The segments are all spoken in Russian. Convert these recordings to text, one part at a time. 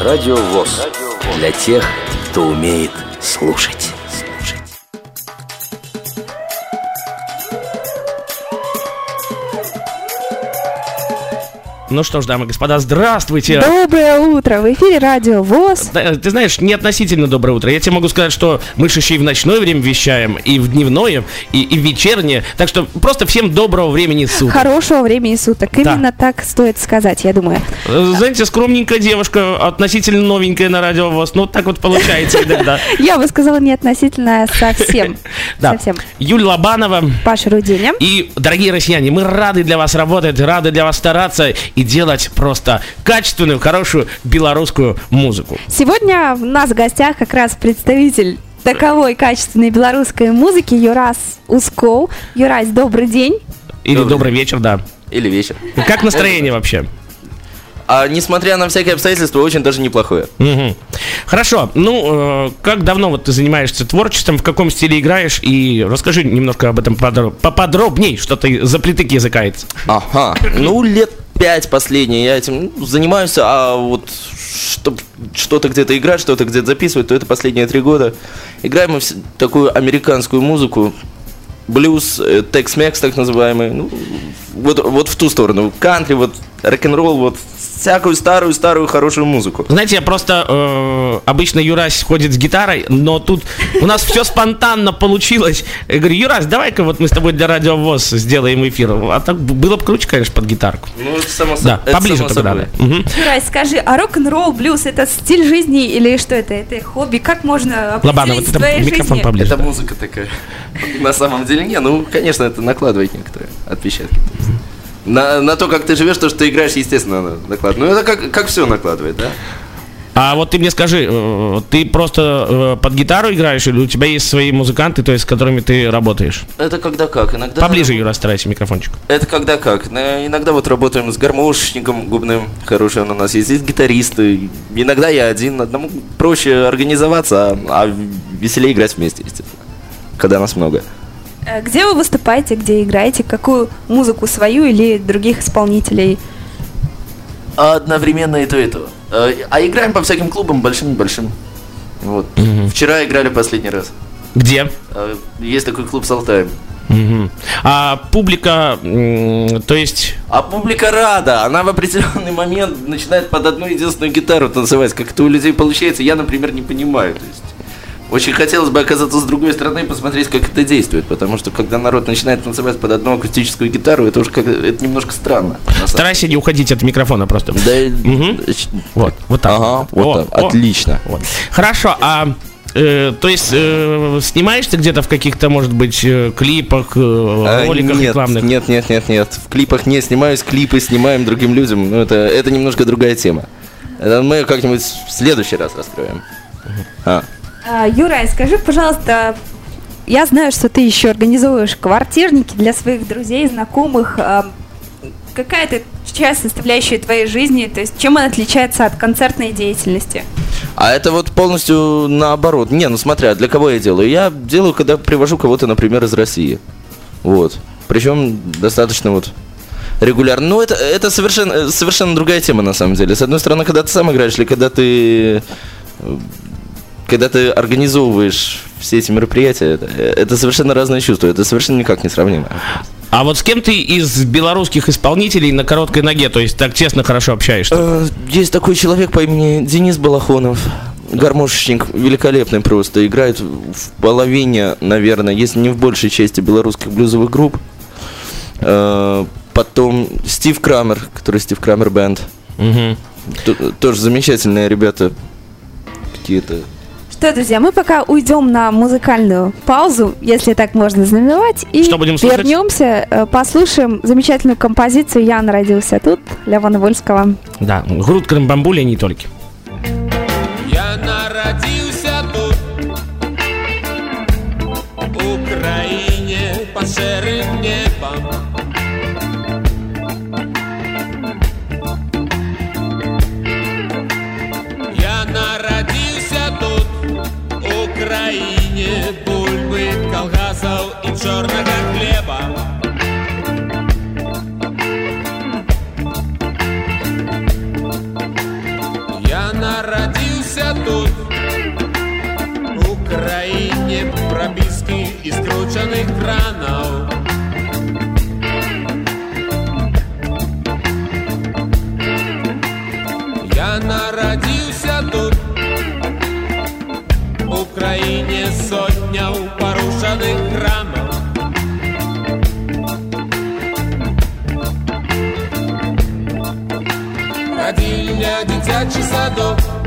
Радио ВОЗ. Для тех, кто умеет слушать. Ну что ж, дамы и господа, здравствуйте! Доброе утро! В эфире Радио ВОЗ. Да, Ты знаешь, не относительно доброе утро. Я тебе могу сказать, что мы же еще и в ночное время вещаем, и в дневное, и, и в вечернее. Так что просто всем доброго времени суток. Хорошего времени суток. Да. Именно так стоит сказать, я думаю. Э, Знаете, скромненькая девушка, относительно новенькая на радио ВОЗ. Ну, так вот получается иногда. Я бы сказала не относительно а совсем. Да. Совсем. Юль Лобанова. Паша Руденя. И, дорогие россияне, мы рады для вас работать, рады для вас стараться и делать просто качественную, хорошую белорусскую музыку. Сегодня у нас в гостях как раз представитель таковой качественной белорусской музыки Юрас Усков. Юрась, добрый день. Или добрый, Добрый. вечер, да. Или вечер. Как настроение вообще? А несмотря на всякие обстоятельства, очень даже неплохое. Мгм. Хорошо. Ну, э, как давно вот ты занимаешься творчеством, в каком стиле играешь? И расскажи немножко об этом подро- поподробней, что ты за притык языкается. Ага. Ну, лет пять последние я этим ну, занимаюсь, а вот чтоб что-то где-то играть, что-то где-то записывать, то это последние три года. Играем мы такую американскую музыку, блюз, э, текс-мекс так называемый, ну, вот, вот в ту сторону, кантри, вот рок-н-ролл, вот всякую старую-старую хорошую музыку. Знаете, я просто э, обычно Юрась ходит с гитарой, но тут у нас все спонтанно получилось. Я говорю, Юрась, давай-ка вот мы с тобой для радио ВОЗ сделаем эфир. А так было бы круче, конечно, под гитарку. Ну, это само со- Да, это поближе само тогда. собой. да. Мгм. Юрась, скажи, а рок-н-ролл, блюз это стиль жизни или что это? Это хобби? Как можно определить ты в там твоей микрофон жизни? поближе. Это музыка такая. На самом деле, не, ну, конечно, это накладывает некоторые отпечатки. На, на то, как ты живешь, то, что ты играешь, естественно, накладывает. Ну, это как, как все накладывает, да? А вот ты мне скажи, э, ты просто э, под гитару играешь или у тебя есть свои музыканты, то есть с которыми ты работаешь? Это когда как. Иногда... Поближе, Юра, старайся микрофончик. Это когда как. Иногда вот работаем с гармошником губным, хороший он у нас есть, есть гитаристы. Иногда я один, одному проще организоваться, а, а веселее играть вместе, естественно. Когда нас много. Э, Где вы выступаете, где играете? Какую музыку свою или других исполнителей? Одновременно и то, и то. Э, А играем по всяким клубам, большим-большим. Вот. Вчера играли последний раз. Где? Э, Есть такой клуб с Алтаем. Мгм. А публика, то есть... А публика рада, она в определенный момент начинает под одну единственную гитару танцевать. Как это у людей получается, я, например, не понимаю. То есть, очень хотелось бы оказаться с другой стороны и посмотреть, как это действует. Потому что когда народ начинает танцевать под одну акустическую гитару, это уже как это немножко странно. Старайся не уходить от микрофона просто. Да, Мгм. Вот, вот так. Ага, вот О, так. о. Отлично. Вот. Хорошо, а э, то есть э, снимаешься где-то в каких-то, может быть, э, клипах, э, А, роликах нет, рекламных? Нет, нет, нет, нет. В клипах не снимаюсь, клипы снимаем другим людям. Ну, это, это немножко другая тема. Это мы как-нибудь в следующий раз раскроем. А. А, Юрай, скажи, пожалуйста, я знаю, что ты еще организовываешь квартирники для своих друзей, знакомых. А, Какая это часть, составляющая твоей жизни? То есть чем она отличается от концертной деятельности? А это вот полностью наоборот. Не, ну смотря, для кого я делаю. Я делаю, когда привожу кого-то, например, из России. Вот. Причем достаточно вот регулярно. Ну, это, это совершенно, совершенно другая тема, на самом деле. С одной стороны, когда ты сам играешь, или когда ты э, когда ты организовываешь все эти мероприятия, это, это совершенно разные чувства, это совершенно никак не сравнимо. А вот с кем ты из белорусских исполнителей на короткой ноге, то есть так честно хорошо общаешься? Э, Есть такой человек по имени Денис Балахонов. Гармошечник великолепный просто. Играет в половине, наверное, если не в большей части белорусских блюзовых групп. Э, Потом Стив Крамер, который Стив Крамер Бенд. Т- Тоже замечательные ребята. Какие-то. Что, друзья, мы пока уйдем на музыкальную паузу, если так можно знаменовать, и Что будем слушать? вернемся, э, послушаем замечательную композицию «Я родился тут» Левона Вольского. Да, груд Крымбамбуля не только. Народился тут, в Україні сотня порушених храмів. Родильня дитячий садок.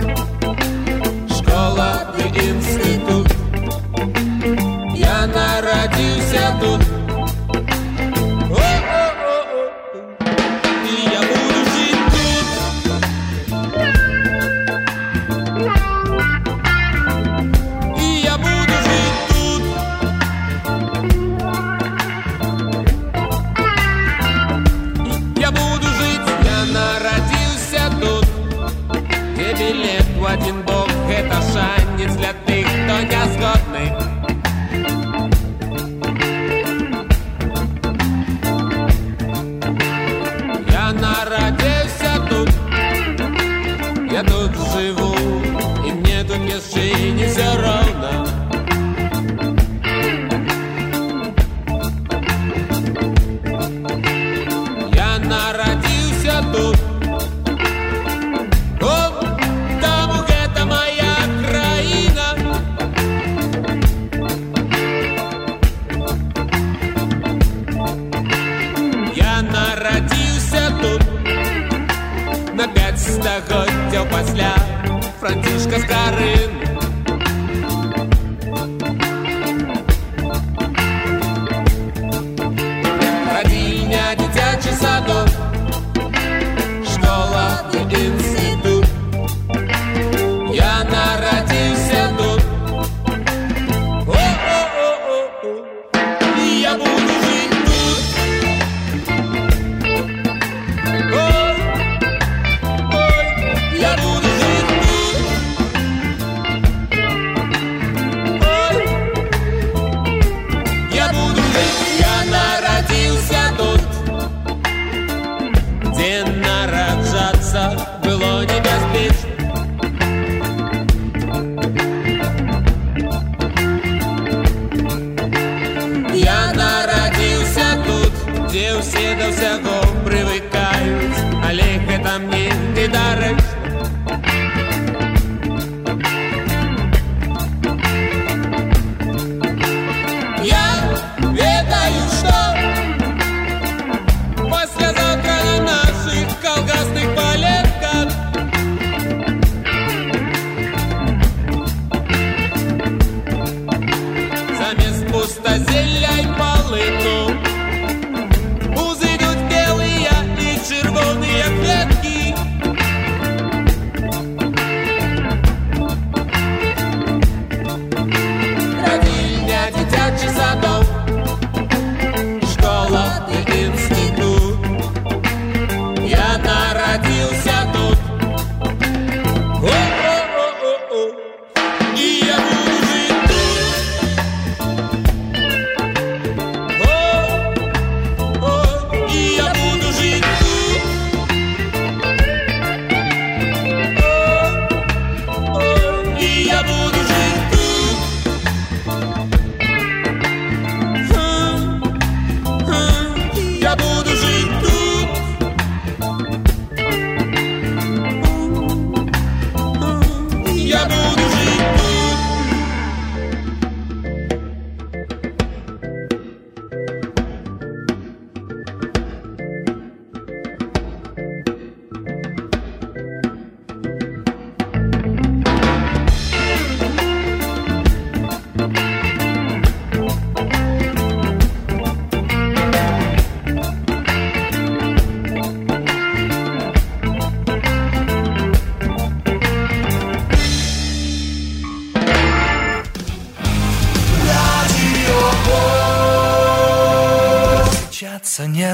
живу И мне тут ни с все равно.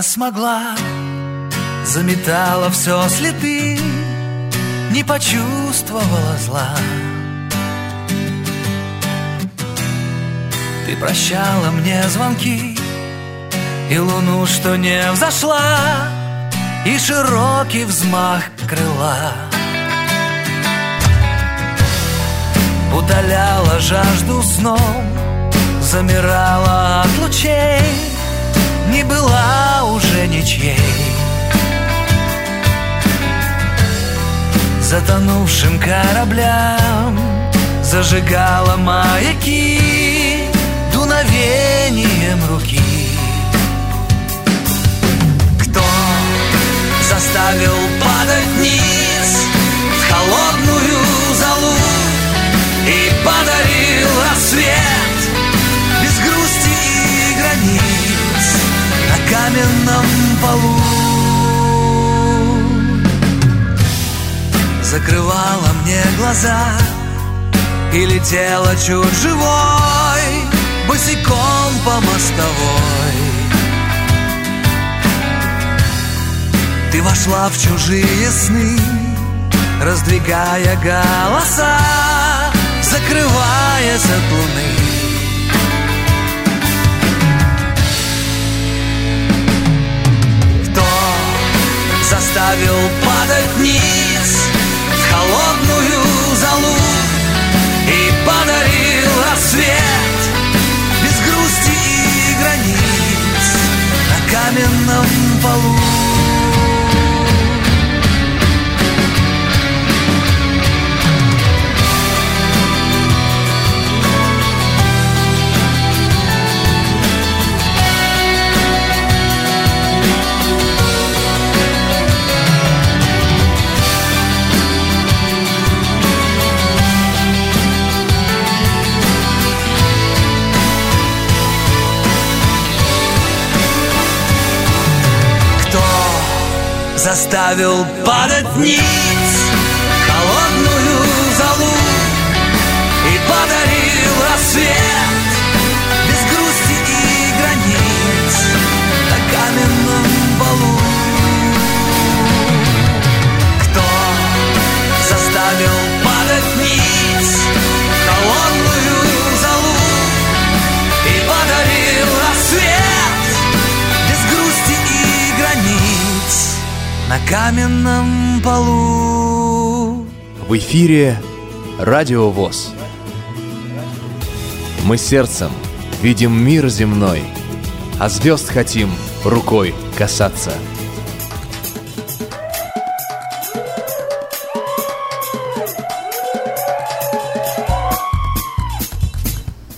смогла Заметала все следы Не почувствовала зла. Ты прощала мне звонки И луну, что не взошла И широкий взмах крыла. Удаляла жажду сном Замирала от лучей была уже ничьей. Затонувшим кораблям Зажигала маяки Дуновением руки полу. Закрывала мне глаза И летела чуть живой Босиком по мостовой. Ты вошла в чужие сны Раздвигая голоса Закрываясь от луны заставил падать вниз В холодную залу И подарил рассвет Без грусти и границ На каменном полу заставил падать вниз каменном полу. В эфире Радио ВОЗ. Мы сердцем видим мир земной, а звезд хотим рукой касаться.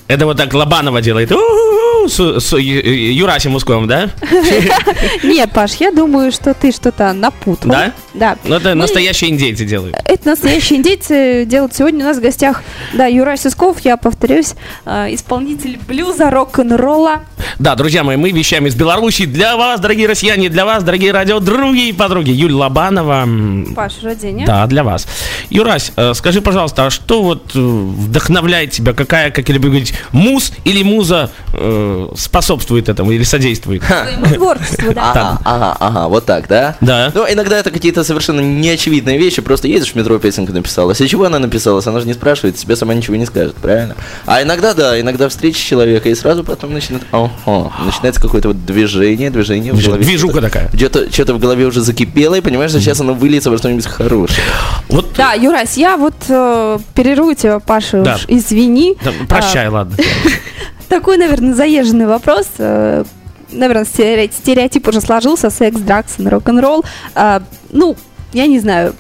Это вот так Лобанова делает. У-у-у, С, с Ю- Юрасем Усковым, да? Нет, Паш, я думаю, что ты что-то напутал. Да? Да. Ну, это Мы- настоящие индейцы делают. Это настоящие индейцы делают сегодня у нас в гостях, да, Юрай Сисков, я повторюсь, э, исполнитель блюза, рок-н-ролла. Да, друзья мои, мы вещаем из Беларуси. Для вас, дорогие россияне, для вас, дорогие радиодруги и подруги. Юль Лобанова. Паш, рождение. Да, для вас. Юрась, э, скажи, пожалуйста, а что вот э, вдохновляет тебя? Какая, как я люблю говорить, муз или муза э, способствует этому или содействует? Творчеству, да. Ага, ага, ага, вот так, да? Да. Ну, иногда это какие-то совершенно неочевидные вещи, просто едешь в метро, песенку написалась. А чего она написалась? Она же не спрашивает, тебе сама ничего не скажет, правильно? А иногда, да, иногда встреча человека, и сразу потом начинает, ага, начинается какое-то вот движение, движение в голове. движуха такая. Где-то что-то в голове уже закипело, и понимаешь, что сейчас оно выльется во что-нибудь хорошее. Вот, Да, Юрась, я вот э, перерву тебя, Паша, Да. уж извини. да, прощай, ладно. А, такой, наверное, заезженный вопрос. Наверное, стере- стереотип уже сложился, секс, дракс, рок-н-ролл. А, ну, я не знаю,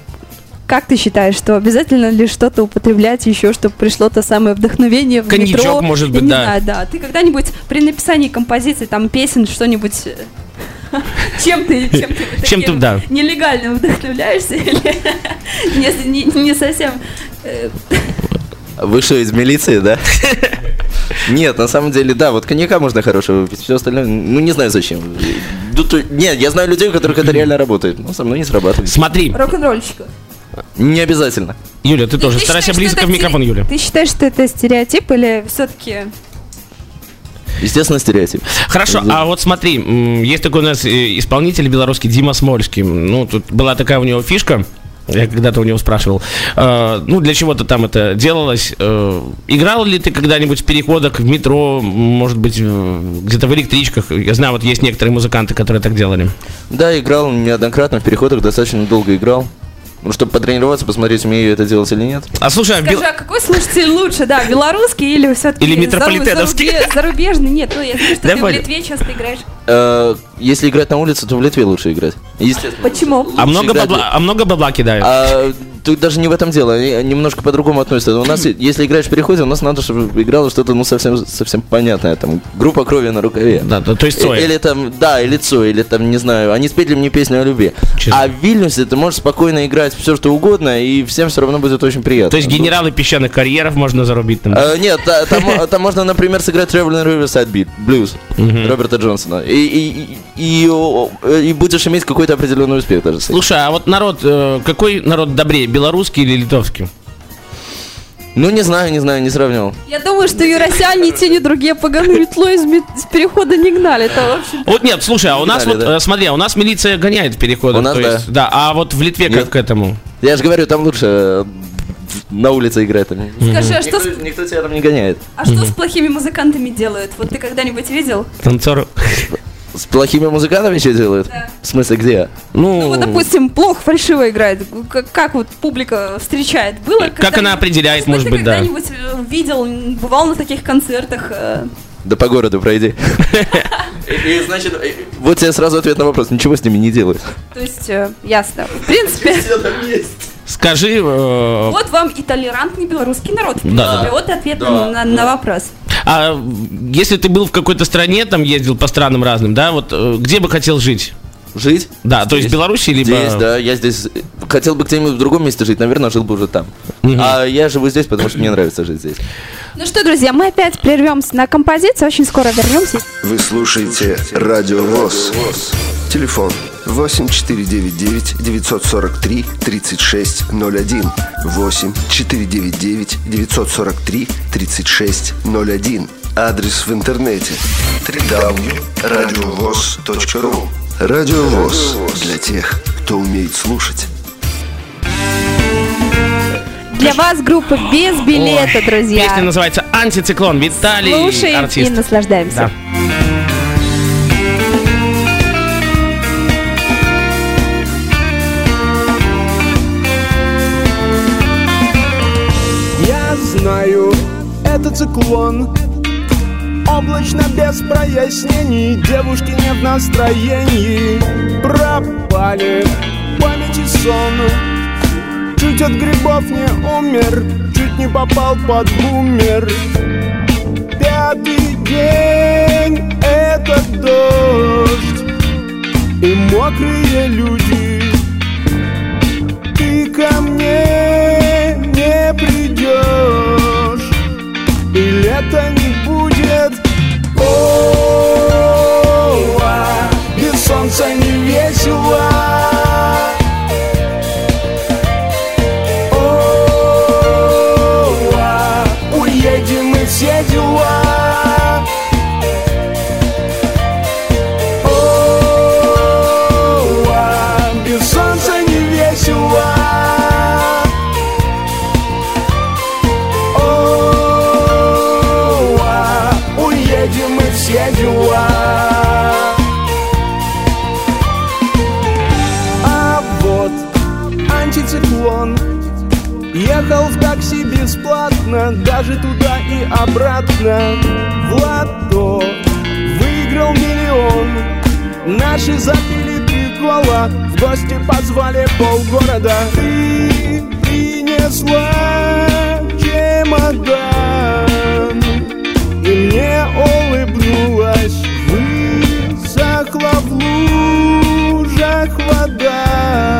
как ты считаешь, что обязательно ли что-то употреблять еще, чтобы пришло то самое вдохновение в Коньячок, метро? может Я быть, не да. знаю, да. Ты когда-нибудь при написании композиции, там, песен, что-нибудь... Чем ты, чем ты Чем ты, да. нелегально вдохновляешься или не, не- не совсем э, Вы что, из милиции, да? Нет, на самом деле, да, вот коньяка можно хорошего выпить, все остальное, ну не знаю зачем. Ну, Нет, я знаю людей, у которых это реально работает, но со мной не срабатывает. Смотри, рок-н-ролльщика? Не обязательно. Юля, ты тоже Ты старайся считаешь, близко в микрофон, Юля. Ты считаешь, что это стереотип или все-таки... Естественно, стереотип. Хорошо, а вот смотри, есть такой у нас э, исполнитель белорусский Дима Смольский. Ну, тут была такая у него фишка. Я когда-то у него спрашивал, э, ну, для чего-то там это делалось. Э, играл ли ты когда-нибудь в переходах в метро, может быть, где-то в электричках? Я знаю, вот есть некоторые музыканты, которые так делали. Да, играл неоднократно в переходах, достаточно долго играл. Ну, чтобы потренироваться, посмотреть, умею это делать или нет. А слушай, а в Бел- Скажи, а какой слушатель лучше, да, белорусский или все-таки Или метрополитеновский? зарубежный? Нет, ну я знаю, что Да, ты в понял. Литве часто играешь. Э, если играть на улице, то в Литве лучше играть. Естественно. Почему? а много бабла, а много бабла кидают? А, тут даже не в этом дело, они немножко по-другому относятся. У нас, если играешь в переходе, у нас надо, чтобы играло что-то, ну, совсем, совсем понятное, там, группа крови на рукаве. Да, да, то есть Э, Цой. Или там, да, или Цой, или там, не знаю, они спели мне песню о любви. Честно. А в Вильнюсе ты можешь спокойно играть все, что угодно, и всем все равно будет очень приятно. То есть генералы песчаных карьеров можно зарубить там. Э, нет, та- там, там можно, например, сыграть Traveling Riverside Beat, блюз Роберта Джонсона. И, и, и, и, и будешь иметь какой-то определенный успех даже. Слушай, а вот народ, э, какой народ добрее, белорусский или литовский? Ну, не знаю, не знаю, не сравнивал. Я думаю, что юросяне ни те, ни другие поганую метло из, с перехода не гнали. Это вообще... Вот нет, слушай, а у нас Знали, вот, да. э, смотри, а у нас милиция гоняет переходы. У нас, то есть, да. А вот в Литве как Нет. к этому? Я же говорю, там лучше э, на улице играть. Там. Скажи, а что, с, Никто, никто тебя там не гоняет. а что с плохими музыкантами делают? Вот ты когда-нибудь видел? Танцор. С плохими музыкантами что делают? Да. В смысле, где? Ну, вот, Ну, допустим, плохо, фальшиво играет. Как, как вот публика встречает? Было Как она определяет, может ты быть, да. когда-нибудь э, видел, бывал на таких концертах? э, Да по городу пройди. И, значит, э, вот тебе сразу ответ на вопрос. Ничего с ними не делают. То есть, э, ясно. В принципе, скажи, э, вот вам и толерантный белорусский народ. Да. Вот ответ Да, на, на вопрос. а если ты был в какой-то стране, там ездил по странам разным, да, вот э, где бы хотел жить? Жить? Да, то есть в Здесь. Беларуси либо... Здесь, да, я здесь хотел бы где-нибудь в другом месте жить, наверное, жил бы уже там. А я живу здесь, потому что мне нравится жить здесь. Ну что, друзья, мы опять прервемся на композицию, очень скоро вернемся. Вы слушаете Радио ВОЗ. Телефон 8499 943 3601. 8 499 943 3601. Адрес в интернете www.radiovoz.ru Радио ВОЗ для тех, кто умеет слушать. Для вас группа без билета, Ой, друзья. Песня называется «Антициклон». Виталий, Слушаем артист. и наслаждаемся. Да. Циклон. Облачно без прояснений Девушки не в настроении. Пропали память и сон. Чуть от грибов не умер Чуть не попал под бумер. Пятый день это дождь И мокрые люди. Ты ко мне бесплатно Даже туда и обратно. В лото Выиграл миллион. Наши запили три В гости позвали полгорода. Ты принесла чемодан. И мне улыбнулась. Высохла в лужах вода.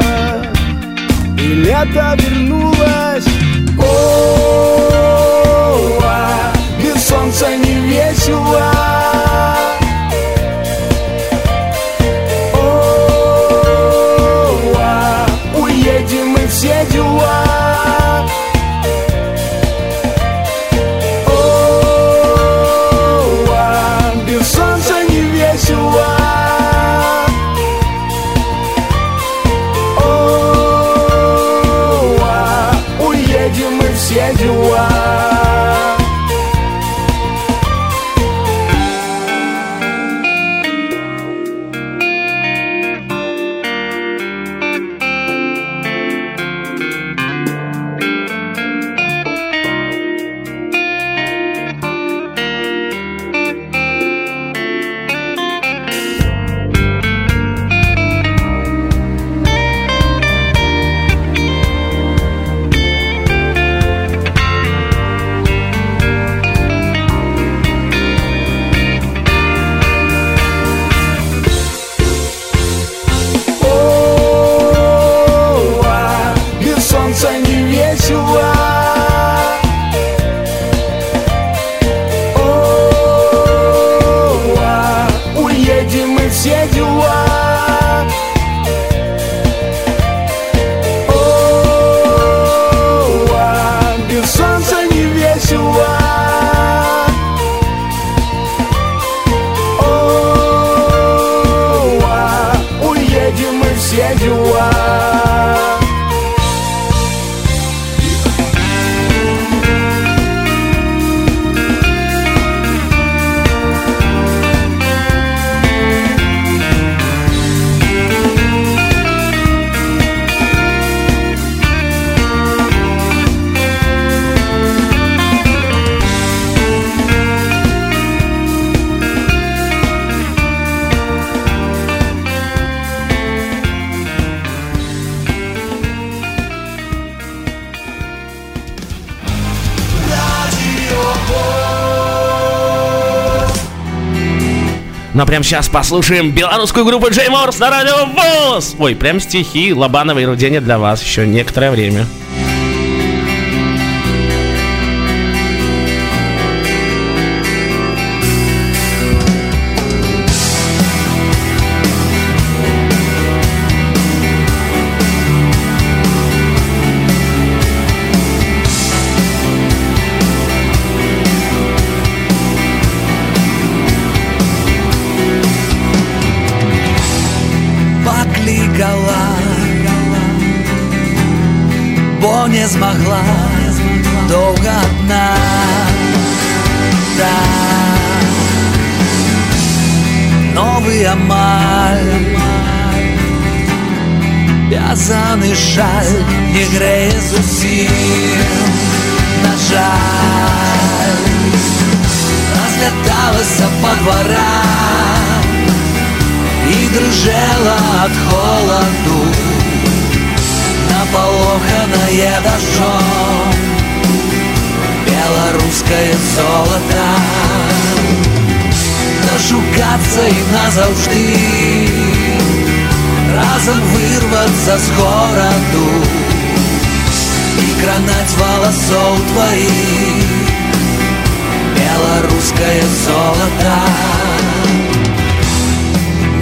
И лето вернулось О, а, без солнца не весело yeah, you are. Ну а прямо сейчас послушаем белорусскую группу Джей Морс на радио ВОЗ. Ой, прям стихи Лобановой и Руденя для вас еще некоторое время. Змогла довго одна. Так, новый амаль, вязаный шаль не греє зусім, на жаль, разлеталася по дворам и дрожала от холоду Наполоханное дождем Белорусское золото. Дошукаться и назавжди. Разом вырваться с городу. И кранать волосов твоих. Белорусское золото.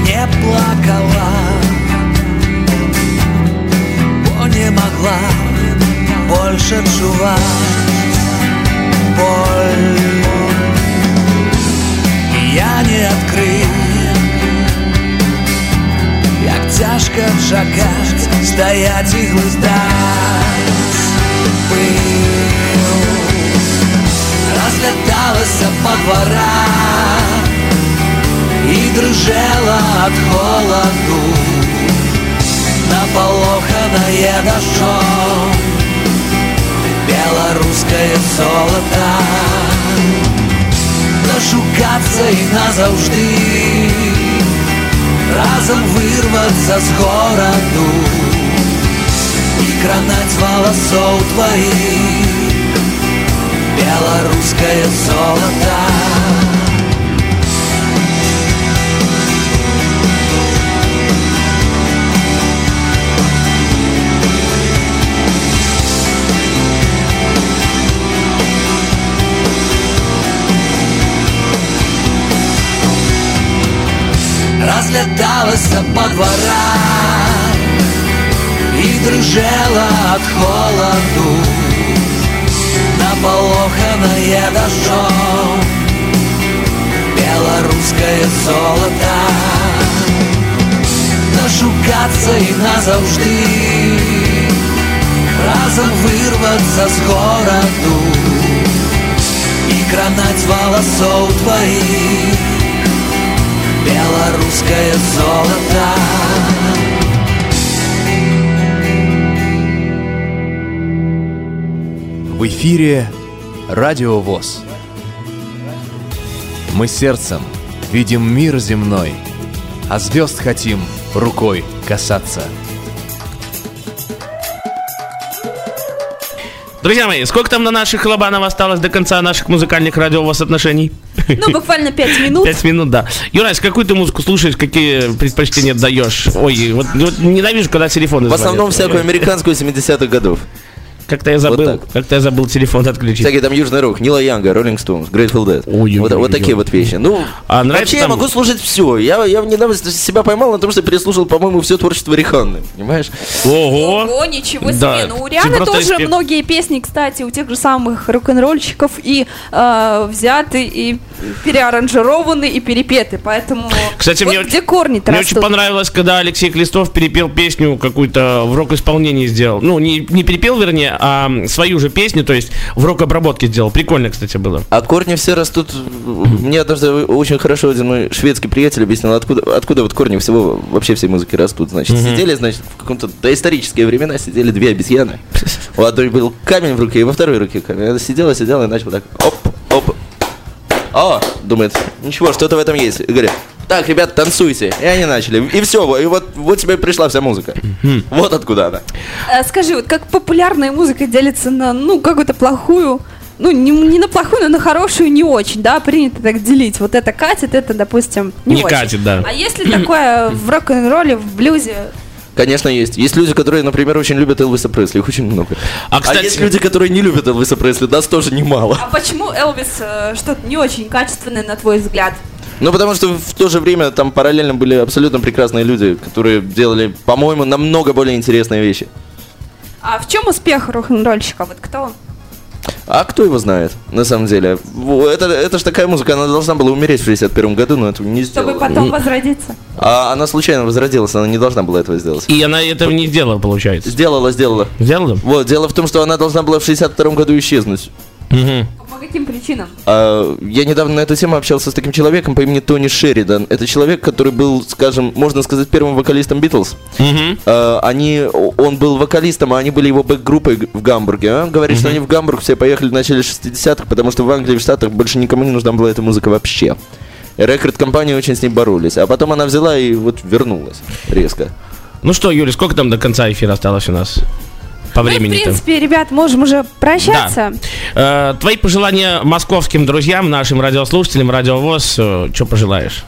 Не плакала, не могла больше чувать боль. Я не открыл, як тяжко чакать, стоять і глыздать пыл. Разлеталася по дворам, и дрожала от холоду Наполоханное дождем Белорусское золото. Дошукаться и назавжди. Разом вырваться с городу. И кранать волосов твоих. Белорусское золото разлеталась по дворам И дрожала от холоду. Наполоханное дождем Белорусское золото. Дошукаться и назавжди Разом вырваться с городу. И кранать волосов твоих белорусское золото. В эфире Радио ВОЗ. Мы сердцем видим мир земной, а звезд хотим рукой касаться. Друзья мои, сколько там на наших Лобанов осталось до конца наших музыкальных радио у вас отношений? Ну, буквально пять минут. Пять минут, да. Юрась, какую ты музыку слушаешь, какие предпочтения даешь? Ой, вот, вот ненавижу, когда телефон В основном всякую американскую 70-х годов. Как-то я забыл, так. как-то я забыл телефон отключить. Всякие там Южный рок, Нила Янга, Роллинг Стоунс, Grateful Dead. Вот, вот такие вот вещи. Ну, А вообще я там- могу слушать все. Я, я недавно себя поймал на том, что переслушал, по-моему, все творчество Риханны. Понимаешь? Ого! Ого, ничего себе. Да, ну, у Рианы тоже респект. многие песни, кстати, у тех же самых рок-н-ролльщиков и э, взяты, и переаранжированы, и перепеты. Поэтому Кстати, вот мне, где корни-то мне очень растут. понравилось, когда Алексей Клестов перепел песню какую-то в рок-исполнении сделал. Ну, не, не перепел, вернее, а свою же песню, то есть в рок-обработке сделал. Прикольно, кстати, было. А корни все растут... Мне однажды очень хорошо один мой шведский приятель объяснил, откуда, откуда вот корни всего, вообще всей музыки растут. Значит, сидели, значит, в каком-то доисторические времена сидели две обезьяны. У одной был камень в руке, и во второй руке камень. Она сидела, сидела и начала так оп, оп. О, думает, ничего, что-то в этом есть. И говорит, так, ребят, танцуйте. И они начали. И все, и вот, вот тебе пришла вся музыка. Вот откуда она. Э, Скажи, вот как популярная музыка делится на, ну, какую-то плохую ну, не, не на плохую, но на хорошую не очень, да, принято так делить. Вот это катит, это, допустим, не, Не очень. катит, да. А если такое в рок-н-ролле, в блюзе? Конечно, есть. Есть люди, которые, например, очень любят Элвиса Пресли, их очень много. А, кстати- есть люди, которые не любят Элвиса Пресли, нас тоже немало. А почему Элвис э, что-то не очень качественное, на твой взгляд? Ну, потому что в то же время там параллельно были абсолютно прекрасные люди, которые делали, по-моему, намного более интересные вещи. А в чем успех рок-н-ролльщика? Вот кто? А кто его знает, на самом деле? Это, это же такая музыка, она должна была умереть в 61 году, но этого не сделала. Чтобы потом возродиться. А она случайно возродилась, она не должна была этого сделать. И она этого не сделала, получается. Сделала, сделала. Сделала? Вот, дело в том, что она должна была в 62 году исчезнуть. Мгм. Каким причинам? А, я недавно на эту тему общался с таким человеком по имени Тони Шеридан. Это человек, который был, скажем, можно сказать, первым вокалистом Битлз. Мгм. А, они, он был вокалистом, а они были его бэк-группой в Гамбурге. а. Говорит, что они в Гамбург все поехали в начале 60-х, потому что в Англии, в Штатах больше никому не нужна была эта музыка вообще. И рекорд-компании очень с ней боролись. А потом она взяла и вот вернулась резко. Ну что, Юля, сколько там до конца эфира осталось у нас? По Мы, в принципе, ребят, можем уже прощаться. Э, твои пожелания московским друзьям, нашим радиослушателям, радиовоз, что пожелаешь?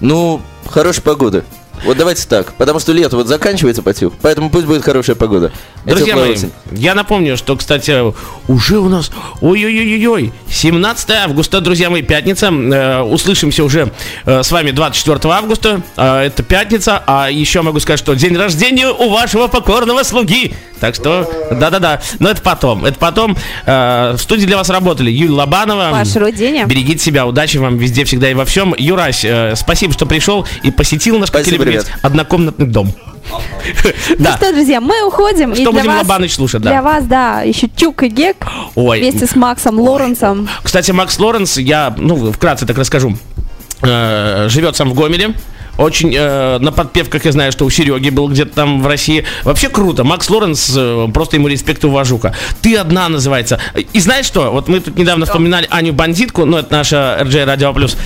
Ну, хорошей погоды. Вот давайте так, потому что лето вот заканчивается потюх, поэтому пусть будет хорошая погода. Друзья мои, осень. я напомню, что, кстати, уже у нас, ой-ой-ой-ой, 17 августа, друзья мои, пятница. Э, услышимся уже э, с вами 24 августа. Э, это пятница. А еще могу сказать, что день рождения у вашего покорного слуги. Так что, да-да-да. Но это потом. Это потом. Э, в студии для вас работали Юлия Лобанова. Ваше рудение. Берегите себя, удачи вам везде, всегда и во всем. Юрась, э, спасибо, что пришел и посетил наш, как Спасибо, ребят. однокомнатный дом. Ну Да. что, друзья, мы уходим. и Что будем Лобаныч слушать, да? Для вас, да, еще Чук и Гек Ой. вместе с Максом Лоренсом. Кстати, Макс Лоренс, я, ну, вкратце так расскажу, э, живет сам в Гомеле. Очень э, на подпевках я знаю, что у Сереги был где-то там в России. Вообще круто. Макс Лоренс, э, просто ему респект и уважуха. Ты одна называется. И знаешь что? Вот мы тут недавно вспоминали Аню Бандитку, ну, это наша RJ Радио Плюс.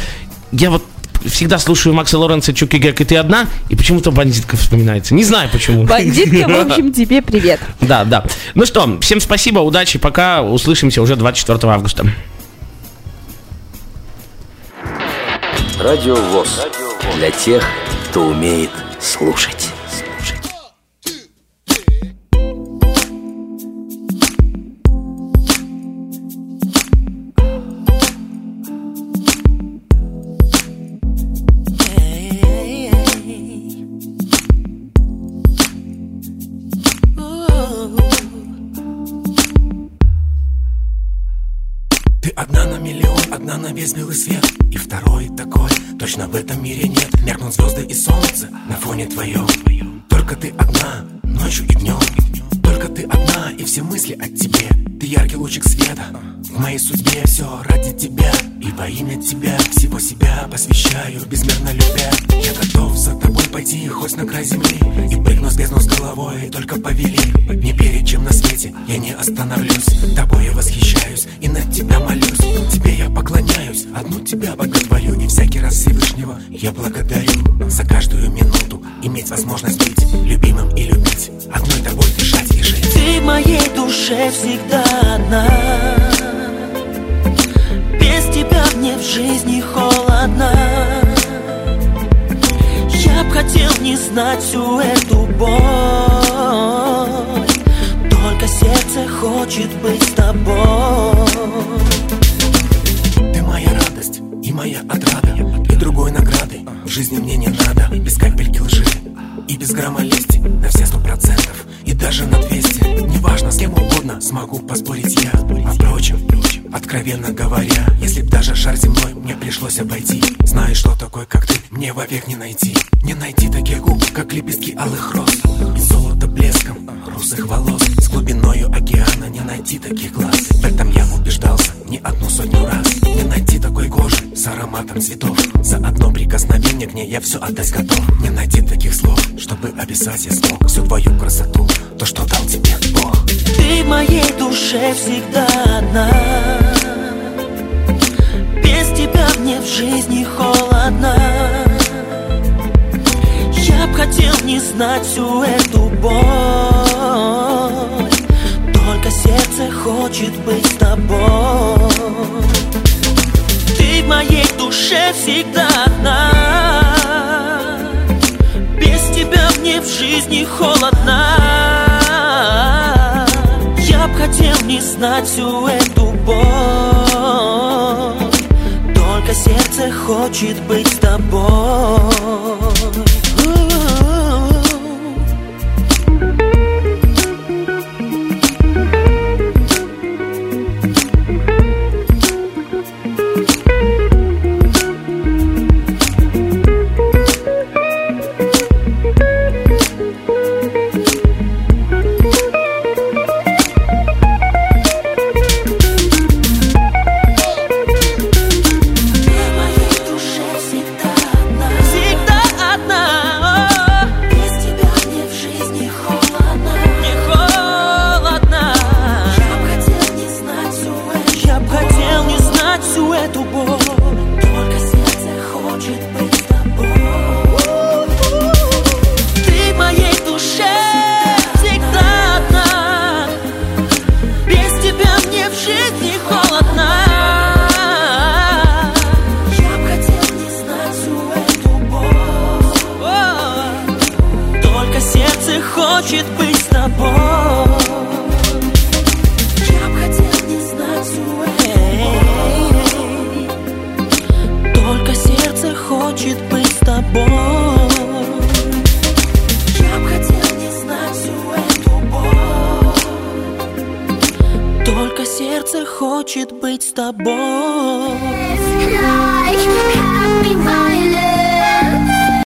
Я вот всегда слушаю Макса Лоренса, Чуки Гек, и ты одна, и почему-то бандитка вспоминается. Не знаю почему. Бандитка, в общем, тебе привет. Да, да. Ну что, всем спасибо, удачи, пока. Услышимся уже 24 августа. Радио ВОЗ. Для тех, кто умеет слушать. Ты одна на миллион, одна на весь белый свет точно в этом мире нет. Меркнут звезды и солнце на фоне твоем Только ты одна, ночью и днем Только ты одна, и все мысли о тебе. Ты яркий лучик света В моей судьбе. Все ради тебя И во имя тебя. Всего себя посвящаю Безмерно любя. Я готов за тобой пойти хоть на край земли И прыгну с бездну с головой, только повели Не перед чем на свете. Я не остановлюсь. Тобой я восхищаюсь и над тебя молюсь. Тебе я поклоняюсь, одну тебя боготворю И всякий раз Всевышнего я благодарю. За каждую минуту иметь возможность быть Любимым и любить, одной тобой дышать и жить. Ты в моей душе всегда одна. Без тебя мне в жизни холодно. Я б хотел не знать всю эту боль хочет быть с тобой. Ты моя радость и моя отрада И другой награды. В жизни мне не надо Без капельки лжи и без грамма лести. На все сто процентов и даже на двести. Неважно, с кем угодно смогу поспорить я. А впрочем, откровенно говоря Если б даже шар земной мне пришлось обойти. Знаешь, что такое, как ты, мне вовек не найти. Не найти таких губ, как лепестки алых роз. И золото блеском русых волос. С глубиною океана не найти таких глаз. В этом я убеждался не одну сотню раз. Не найти такой кожи с ароматом цветов. За одно прикосновение к ней я все отдать готов. Не найти таких слов, чтобы описать я смог Всю твою красоту, то, что дал тебе Бог. Ты в моей душе всегда одна. Без тебя мне в жизни холодно. Я б хотел не знать всю эту боль мной Только сердце хочет быть с тобой. Ты в моей душе всегда одна. Без тебя мне в жизни холодно. Я б хотел не знать всю эту боль. Только сердце хочет быть с тобой.